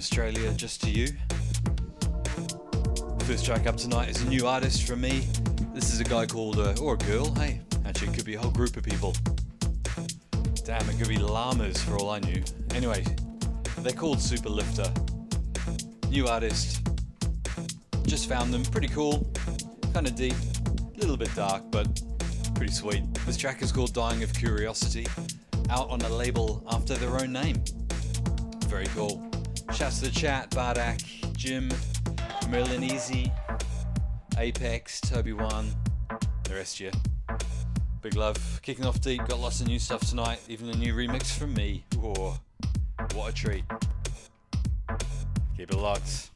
Australia, just to you. First track up tonight is a new artist from me. This is a guy called, uh, or a girl, hey, actually, it could be a whole group of people. Damn, it could be llamas for all I knew. Anyway, they're called Superlifter. New artist. Just found them, pretty cool, kind of deep, a little bit dark, but pretty sweet. This track is called Dying of Curiosity, out on a label after their own name. Very cool. Shouts to the chat, Bardak, Jim, Merlin Easy, Apex, Toby One, the rest of you. Big love. Kicking off deep, got lots of new stuff tonight, even a new remix from me. Whoa, what a treat. Keep it locked.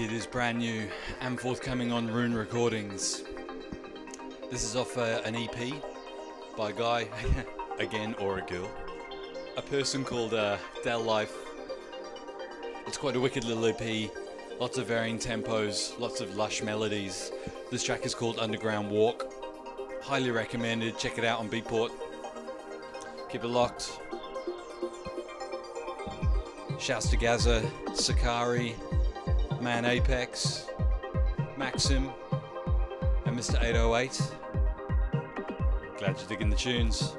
Wicked is brand new and forthcoming on Rune Recordings. This is off uh, an EP by a guy, again, or a girl, a person called uh, Del Life. It's quite a wicked little EP, lots of varying tempos, lots of lush melodies. This track is called Underground Walk. Highly recommended, check it out on Beatport. Keep it locked. Shouts to Gaza, Sakari, Man Apex, Maxim, and Mr. 808. Glad you're digging the tunes.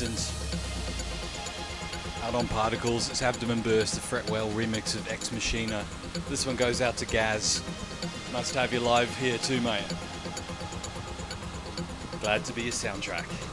Recent. Out on Particles, it's Abdomen Burst, the Fretwell remix of Ex Machina. This one goes out to Gaz. Nice to have you live here too, mate. Glad to be your soundtrack.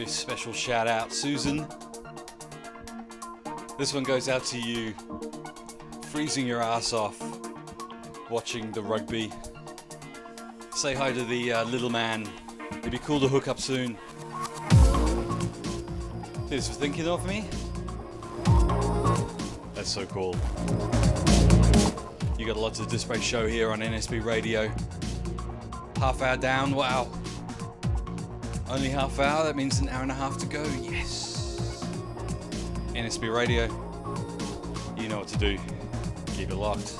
Very special shout out, Susan. This one goes out to you, freezing your ass off, watching the rugby. Say hi to the uh, little man. It'd be cool to hook up soon. Thanks for thinking of me. That's so cool. You got lots of display Show here on NSB Radio. Half hour down, wow. Only half hour, that means an hour and a half to go, yes. NSB Radio, you know what to do. Keep it locked.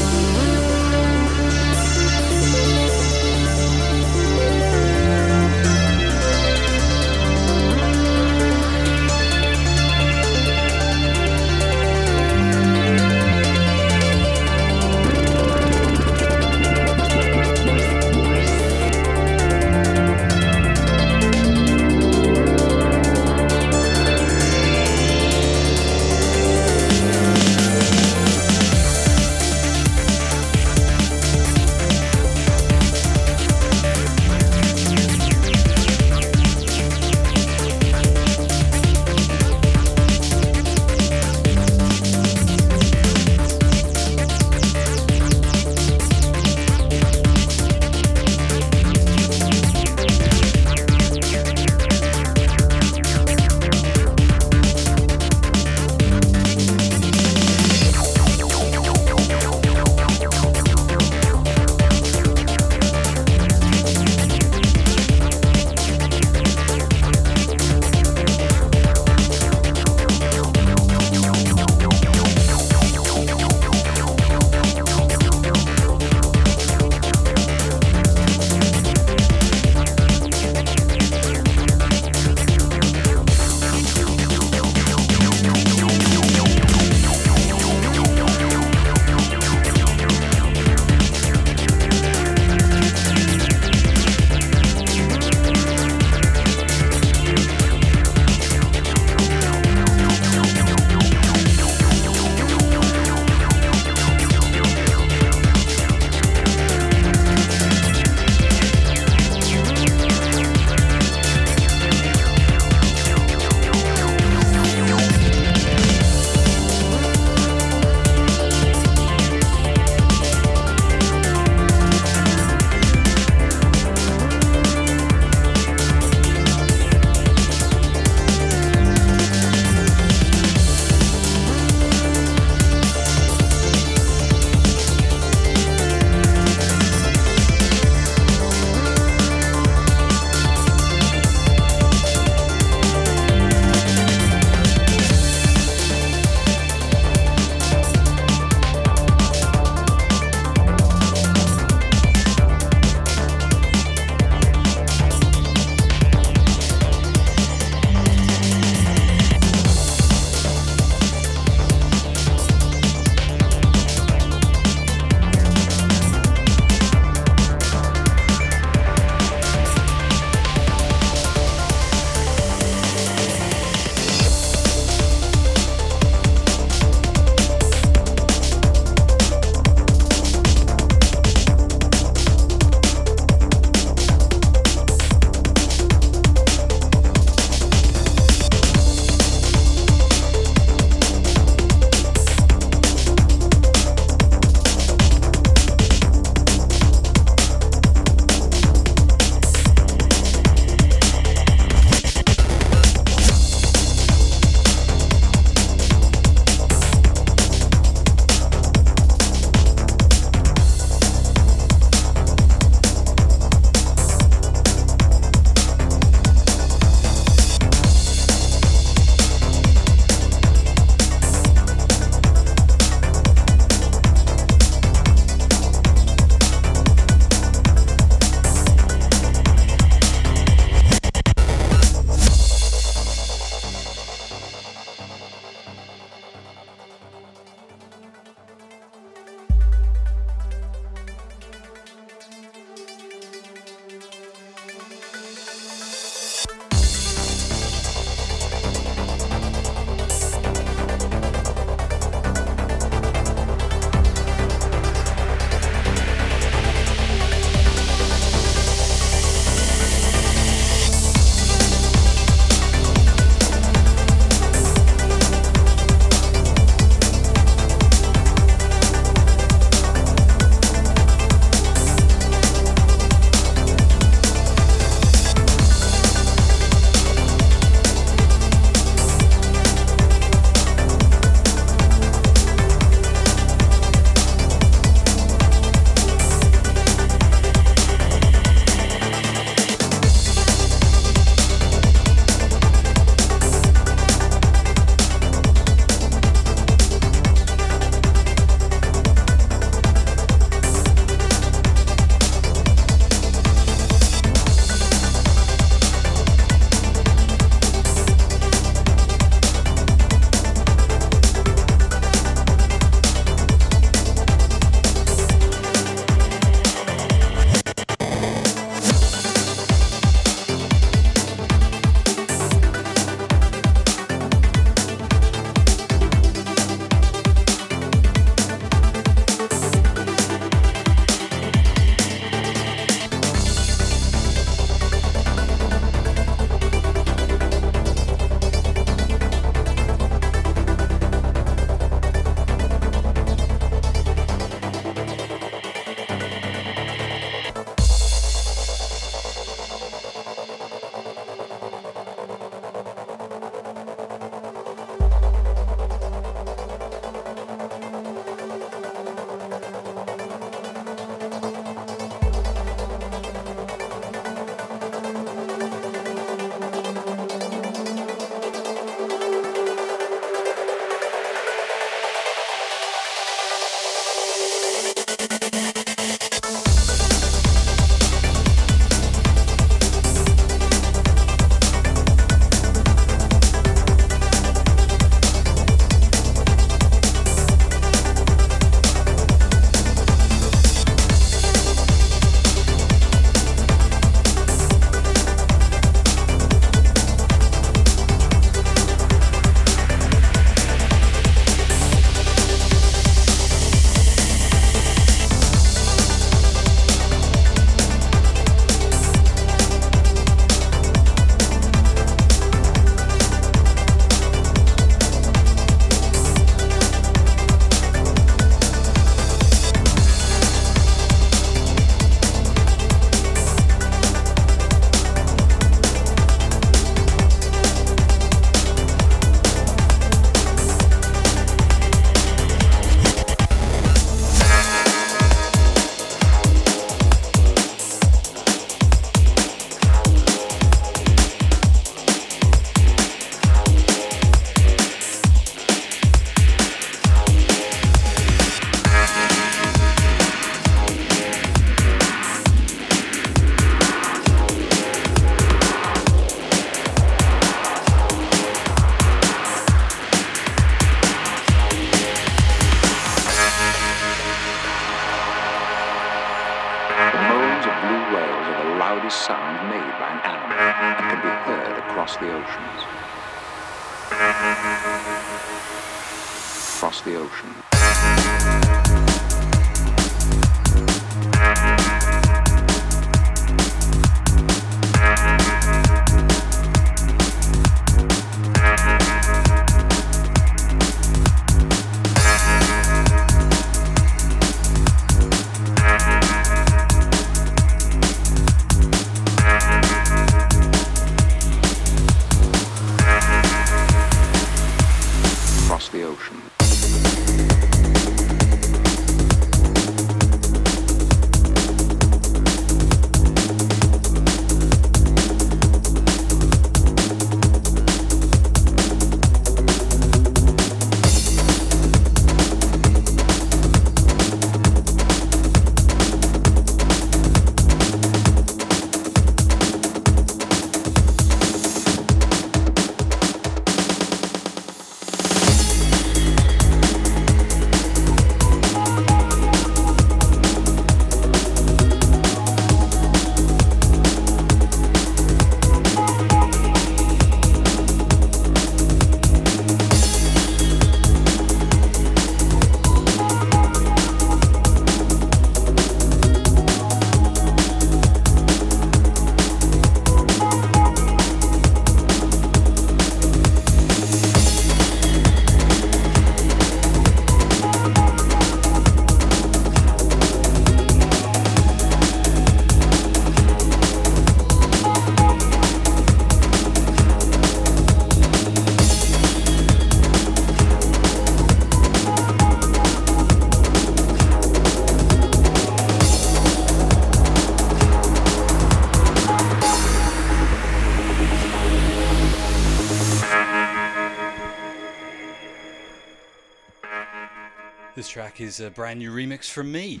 Track is a brand new remix from me.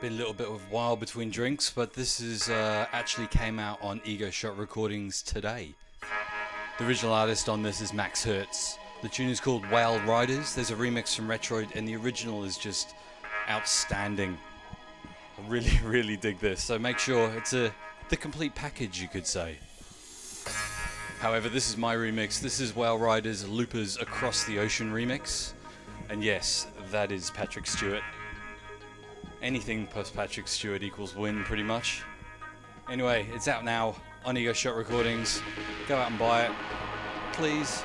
Been a little bit of while between drinks, but this is uh, actually came out on Ego Shot Recordings today. The original artist on this is Max Hertz. The tune is called Whale Riders. There's a remix from Retroid, and the original is just outstanding. I really, really dig this. So make sure it's a the complete package, you could say. However, this is my remix. This is Whale Riders Loopers Across the Ocean remix. And yes, that is Patrick Stewart. Anything plus Patrick Stewart equals win, pretty much. Anyway, it's out now on Ego Shot Recordings. Go out and buy it, please.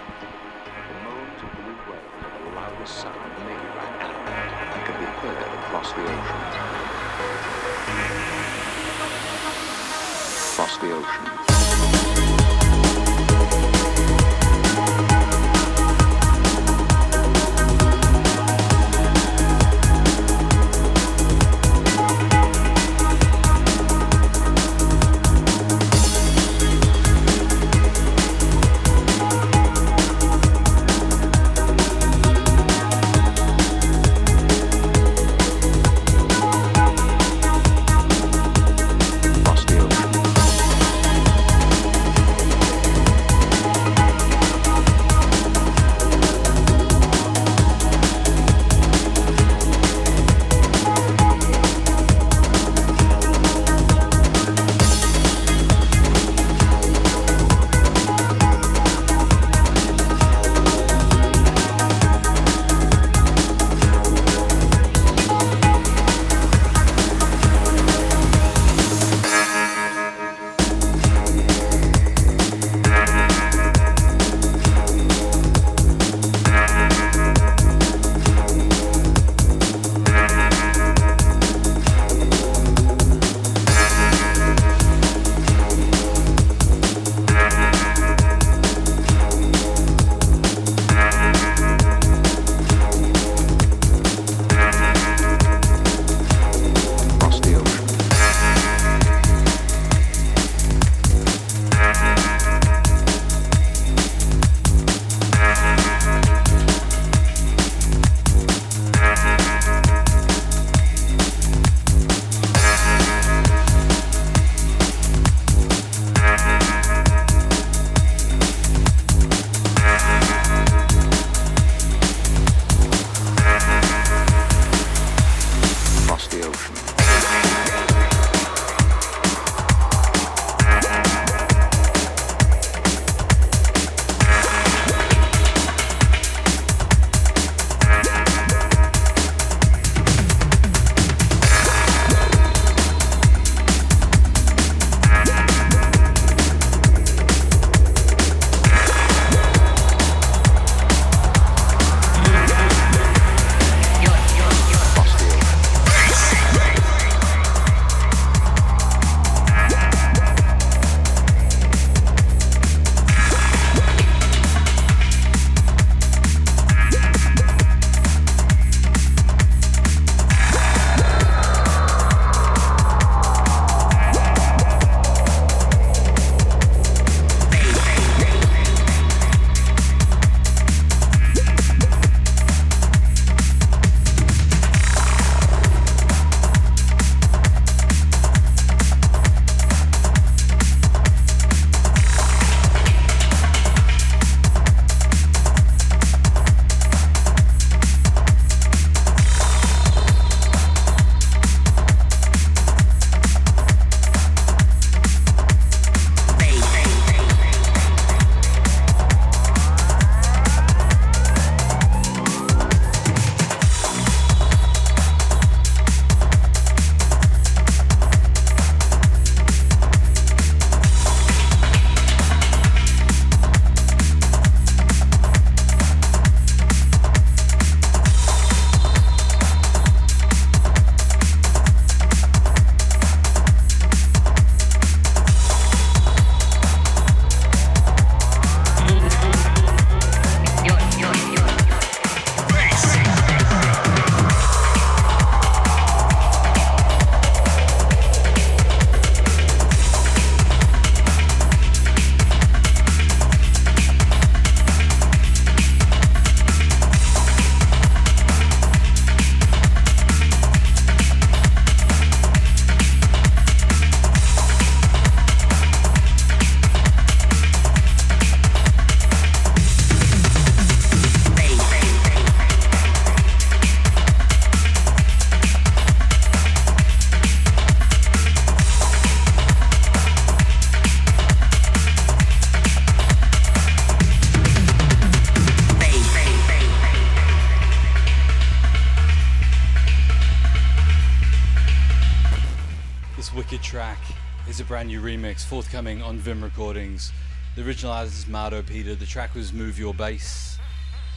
New remix forthcoming on Vim Recordings. The original artist is Mardo Peter. The track was Move Your Bass.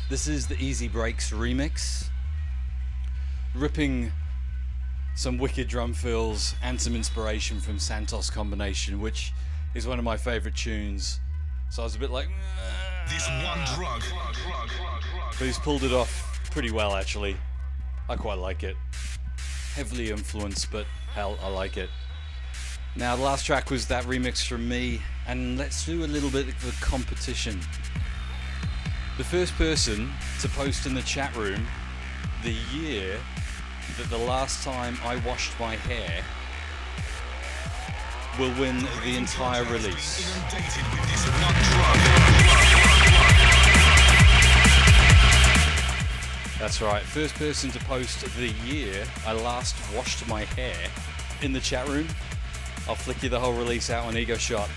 This is the Easy Breaks remix, ripping some wicked drum fills and some inspiration from Santos Combination, which is one of my favorite tunes. So I was a bit like, ah. this one drug. But he's pulled it off pretty well, actually. I quite like it. Heavily influenced, but hell, I like it. Now, the last track was that remix from me, and let's do a little bit of a competition. The first person to post in the chat room the year that the last time I washed my hair will win the entire release. That's right, first person to post the year I last washed my hair in the chat room I'll flick you the whole release out on Ego Shot.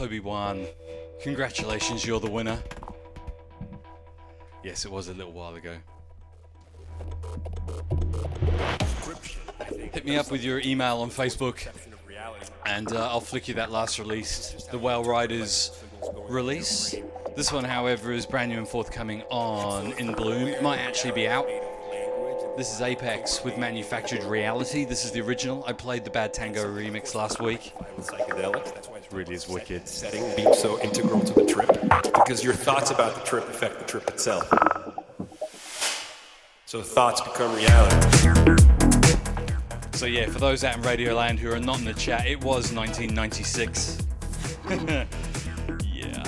Toby One. Congratulations, you're the winner. Yes, it was a little while ago. Hit me up with your email on Facebook, and uh, I'll flick you that last release, the Whale Riders release. This one, however, is brand new and forthcoming on In Bloom. It might actually be out. This is Apex with Manufactured Reality. This is the original. I played the Bad Tango remix last week. Psychedelics. Really is wicked. Setting being so integral to the trip because your thoughts about the trip affect the trip itself. So thoughts become reality. So yeah, for those out in Radioland who are not in the chat, it was 1996. yeah.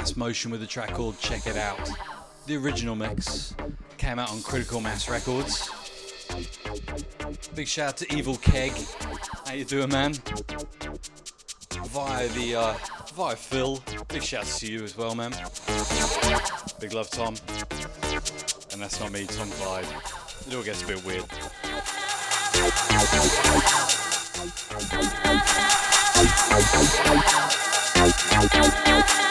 Mass Motion with a track called Check It Out. The original mix came out on Critical Mass Records. Big shout out to Evil Keg. How you doing, man? Via the uh, via Phil. Big shout out to you as well, man. Big love, Tom. And that's not me, Tom Clyde. It all gets a bit weird.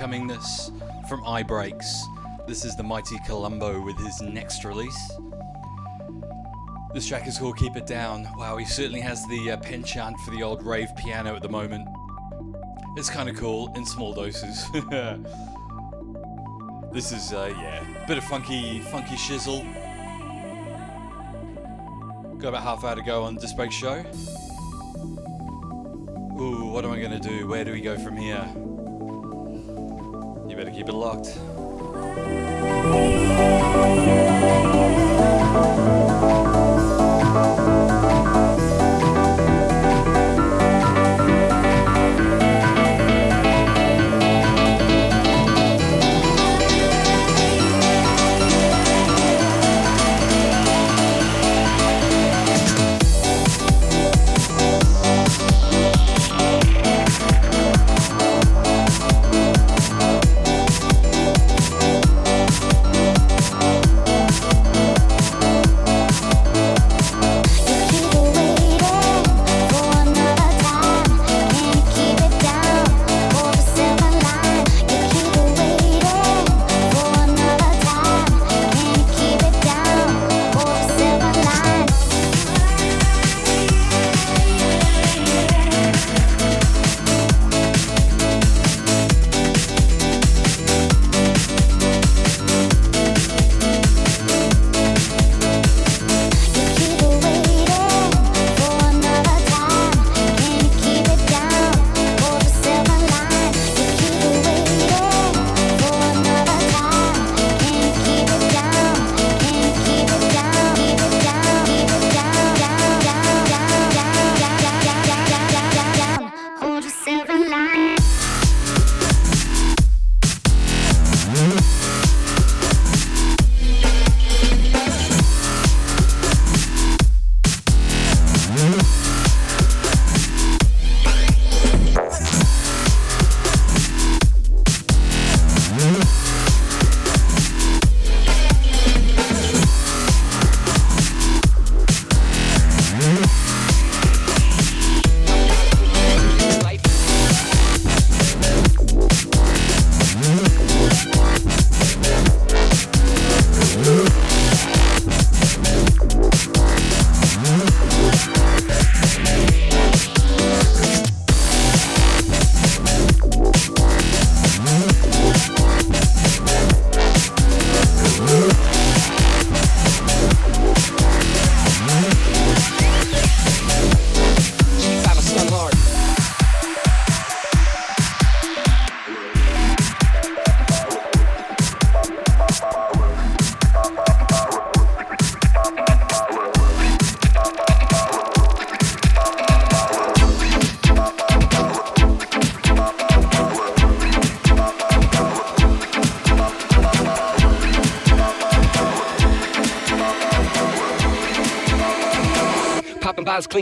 some forthcomingness from iBreaks. This is the mighty Columbo with his next release. This track is called Keep It Down. Wow, he certainly has the uh, penchant for the old rave piano at the moment. It's kind of cool in small doses. this is, uh, yeah, bit of funky, funky shizzle. Got about half hour to go on this break show. Ooh, what am I gonna do? Where do we go from here? Keep it locked.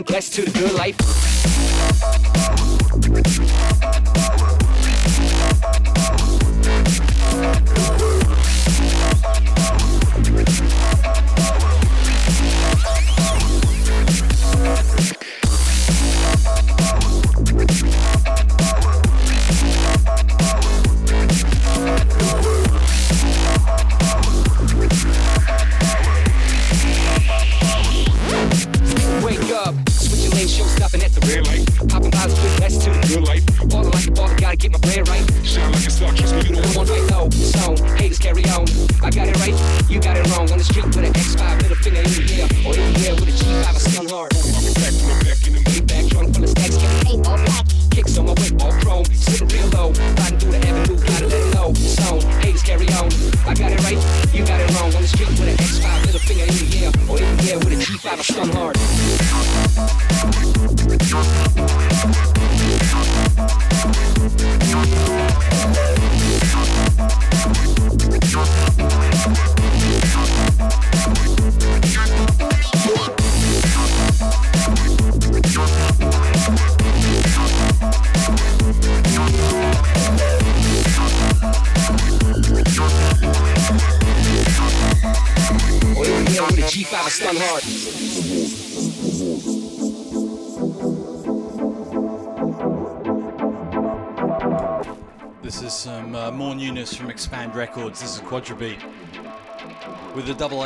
Clink S to the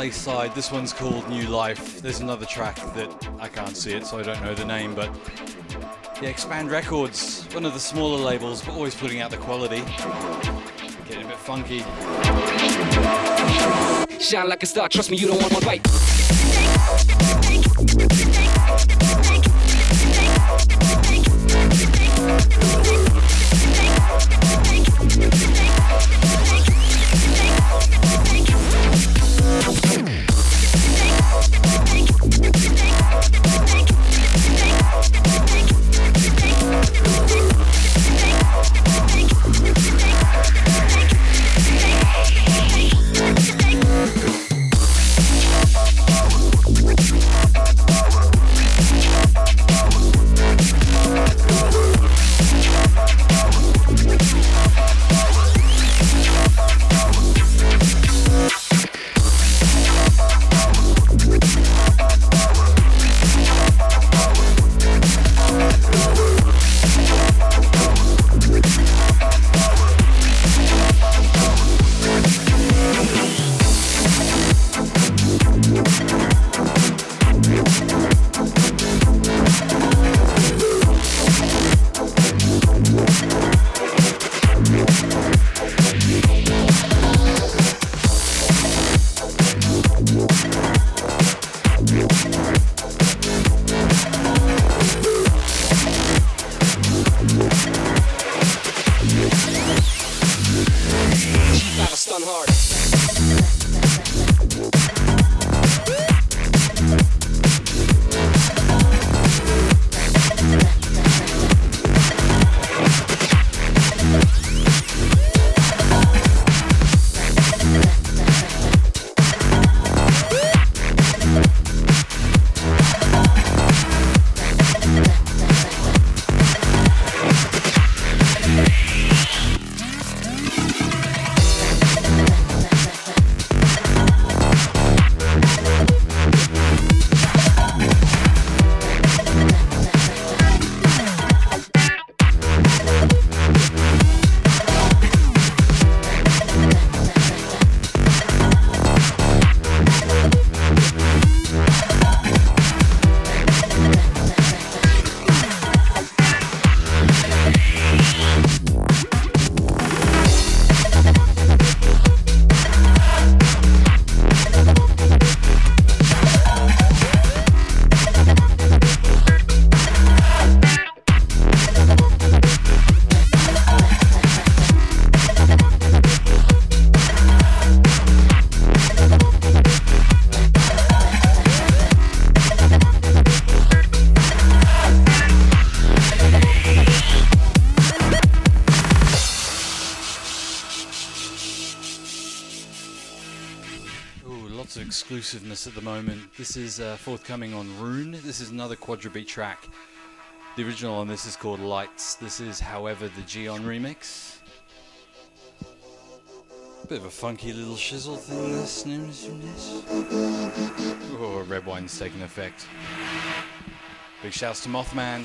with a double A side. This one's called New Life. There's another track that I can't see it, so I don't know the name, but yeah, Expand Records, one of the smaller labels, but always putting out the quality. Getting a bit funky. Shine like a star, trust me, you don't want one bite. This is uh, forthcoming on Rune. This is another Quadrabeat track. The original on this is called Lights. This is, however, the Gion remix. Bit of a funky little shizzle thing, this. Oh, red wine's taking effect. Big shouts to Mothman.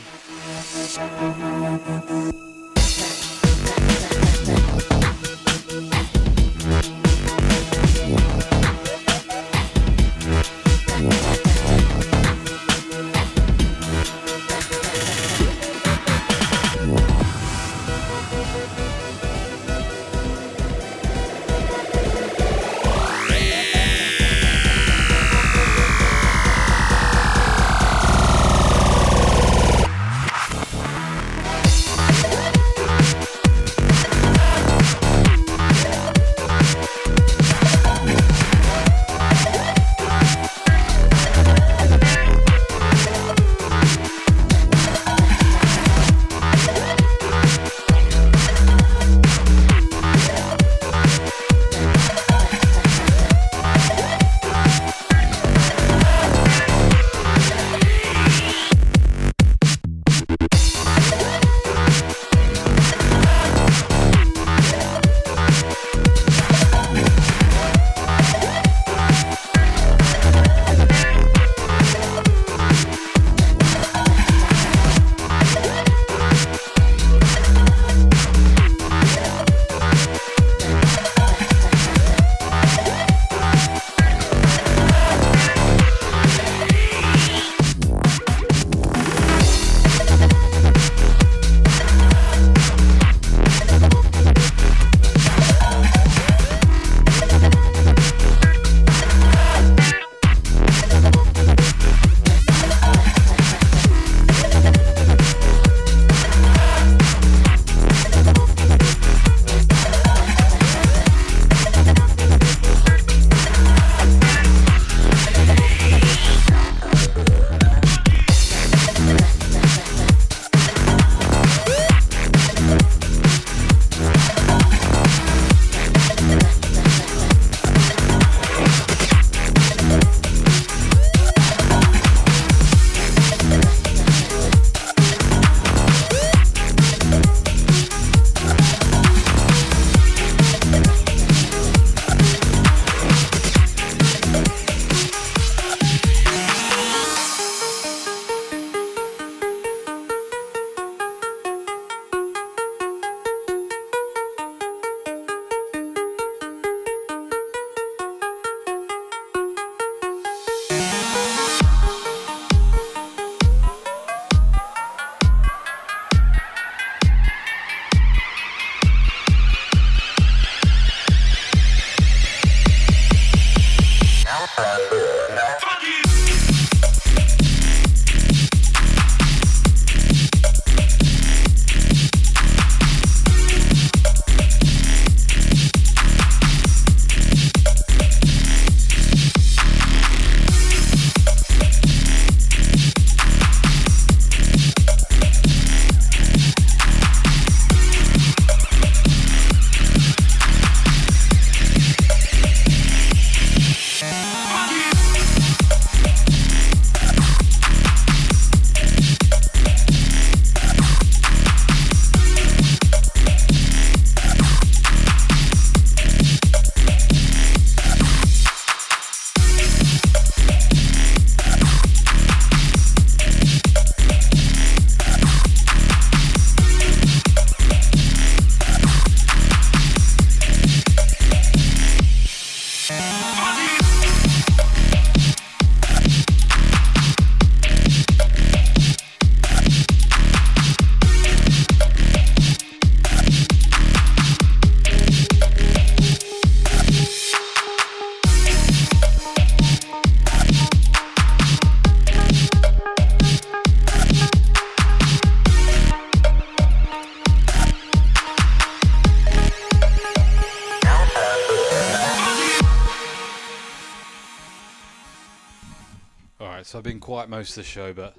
I've been quiet most of the show, but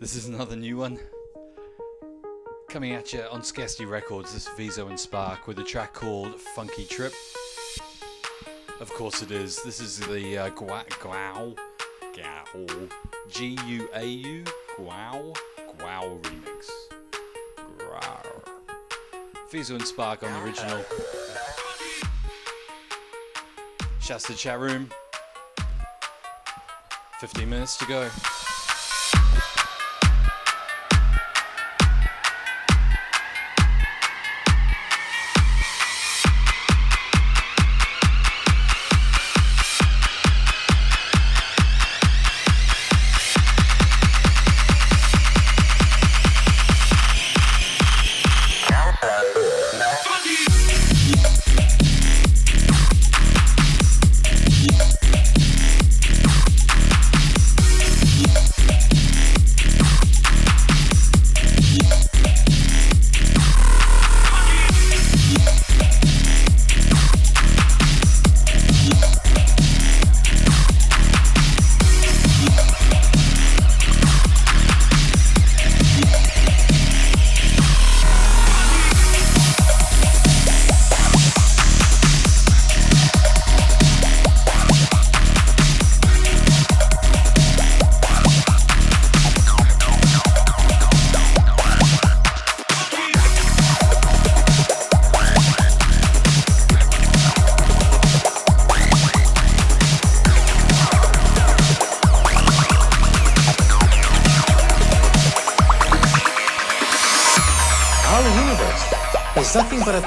this is another new one. Coming at you on Scarcity Records, this Vizo and Spark with a track called Funky Trip. Of course it is. This is the uh, Guau, Guau, Guau, G U A U, Guau, Guau remix. Vizo and Spark on the original. Shouts to chat room. 15 minutes to go.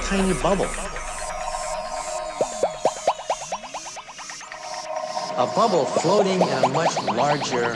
Tiny bubble. A bubble floating in a much larger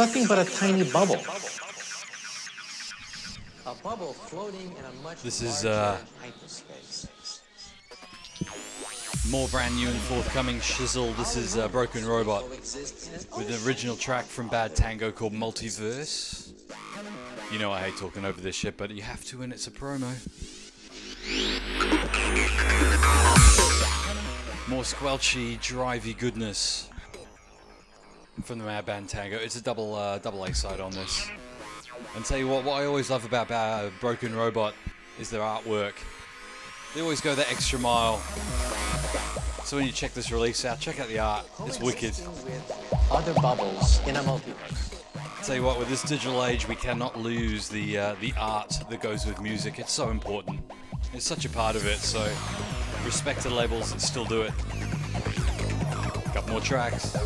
nothing but a tiny bubble. A bubble floating in a much This is, larger uh, hyperspace. More brand new and forthcoming shizzle. This is uh, Broken Robot Coexist in an with the original track from Bad Tango called Multiverse. You know I hate talking over this shit, but you have to when it's a promo. More squelchy, drivey goodness from the Mad Band Tango. It's a double uh, double A side on this. And tell you what, what I always love about uh, Broken Robot is their artwork. They always go that extra mile. So when you check this release out, check out the art. It's wicked. Other bubbles in a multiverse. Tell you what, with this digital age, we cannot lose the uh, the art that goes with music. It's so important. It's such a part of it. So respect to labels that still do it. Couple more tracks.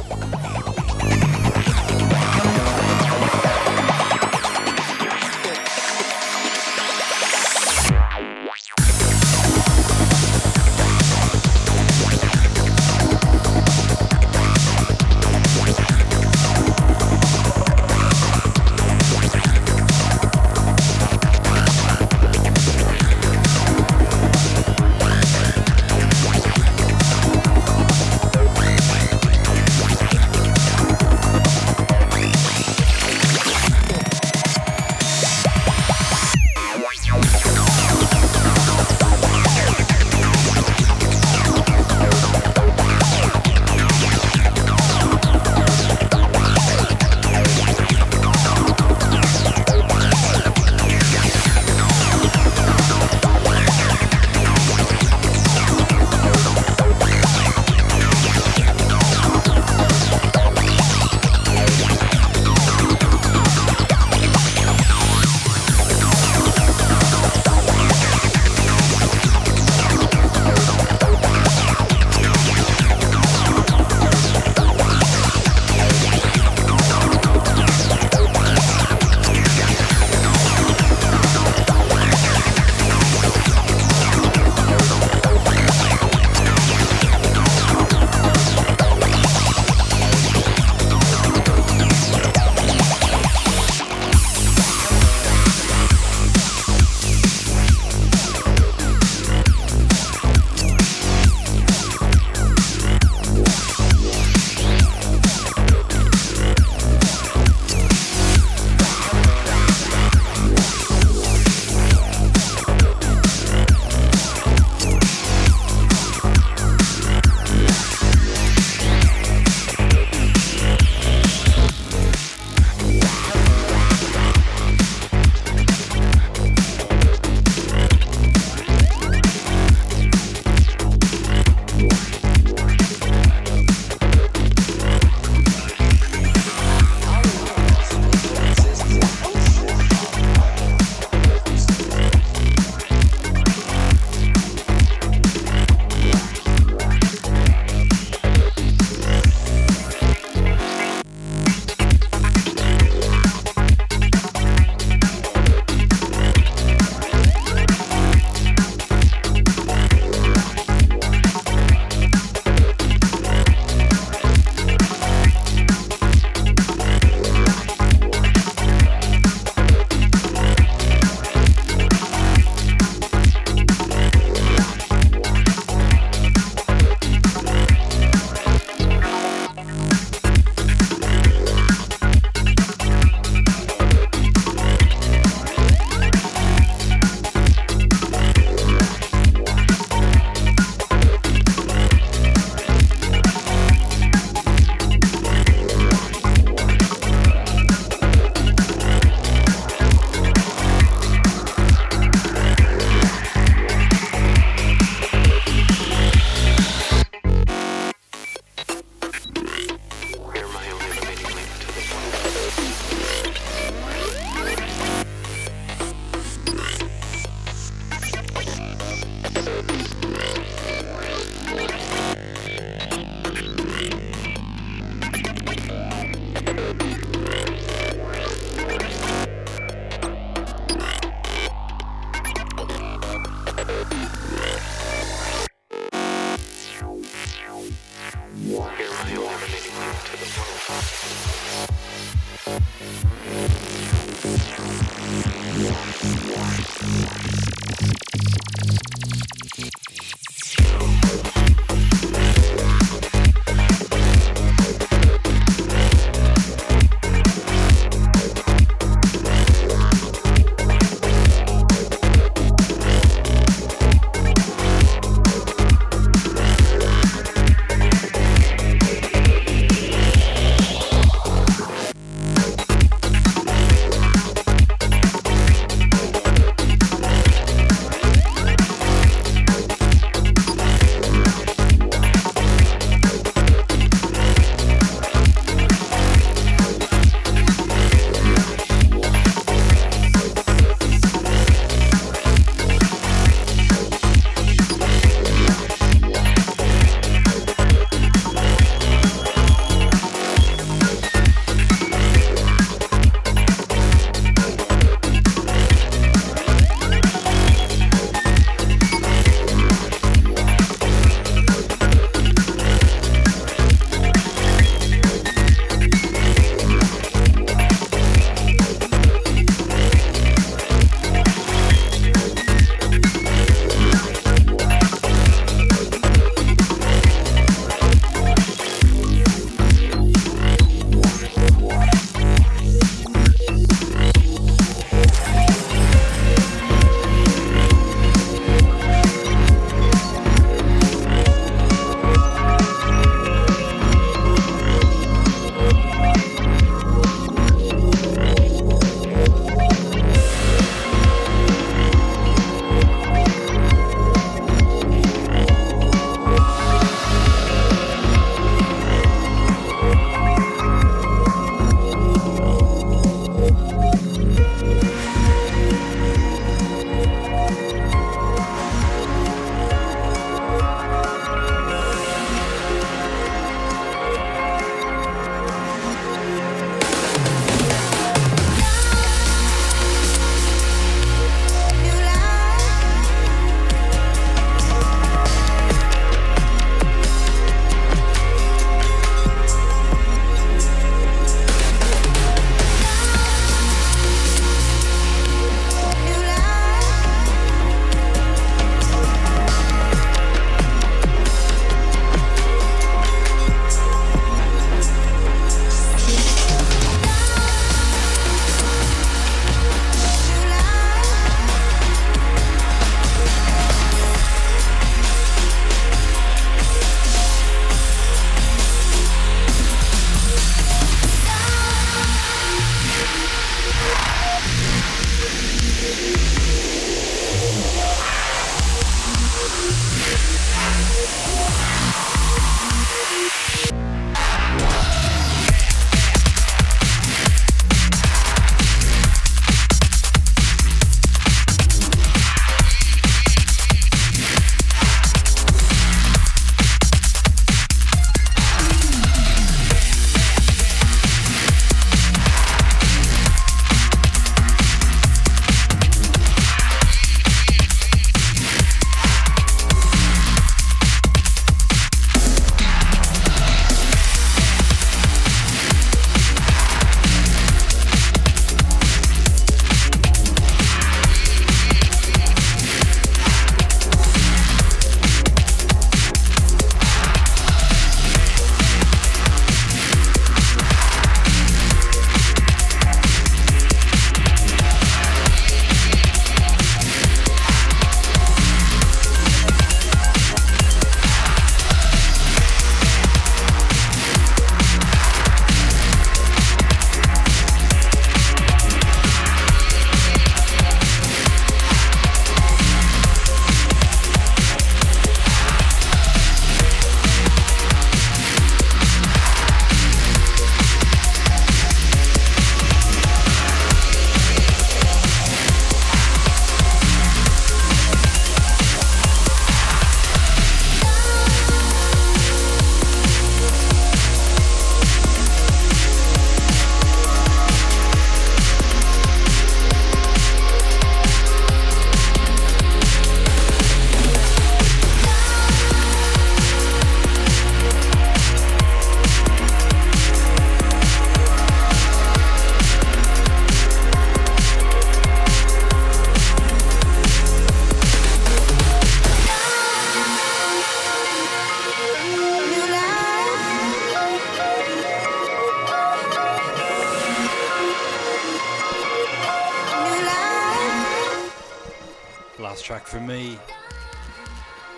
Track from me.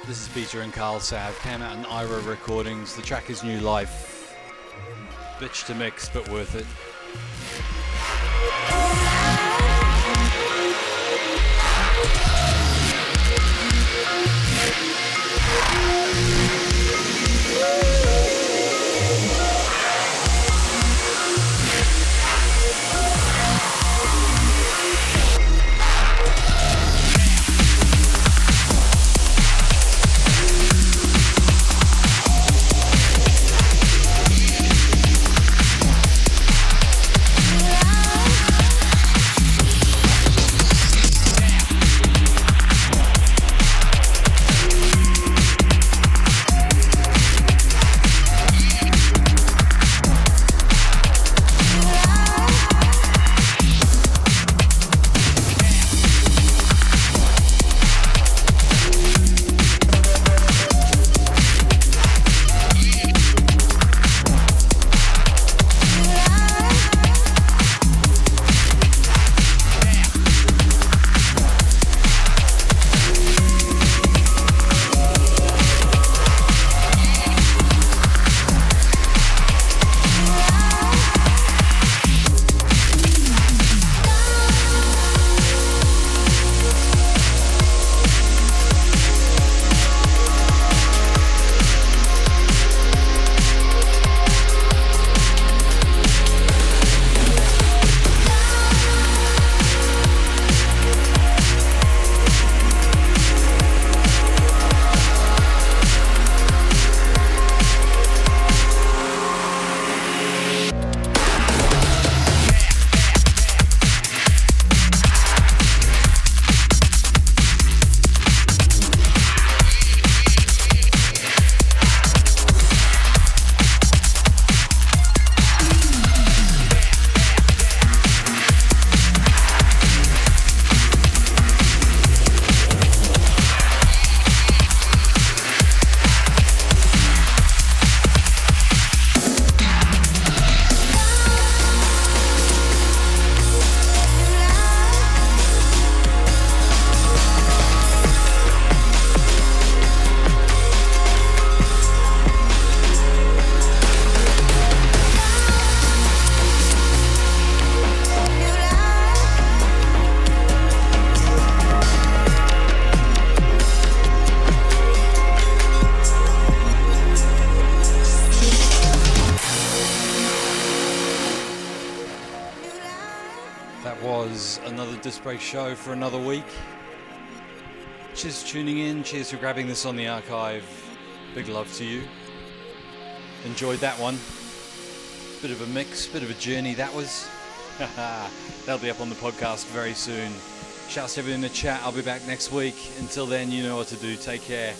This is Peter and Carl Sav. Came out on Ira Recordings. The track is New Life. Bitch to mix, but worth it. Show for another week. Cheers for tuning in. Cheers for grabbing this on the archive. Big love to you. Enjoyed that one. Bit of a mix, bit of a journey that was. That'll be up on the podcast very soon. Shouts to everyone in the chat. I'll be back next week. Until then, you know what to do. Take care.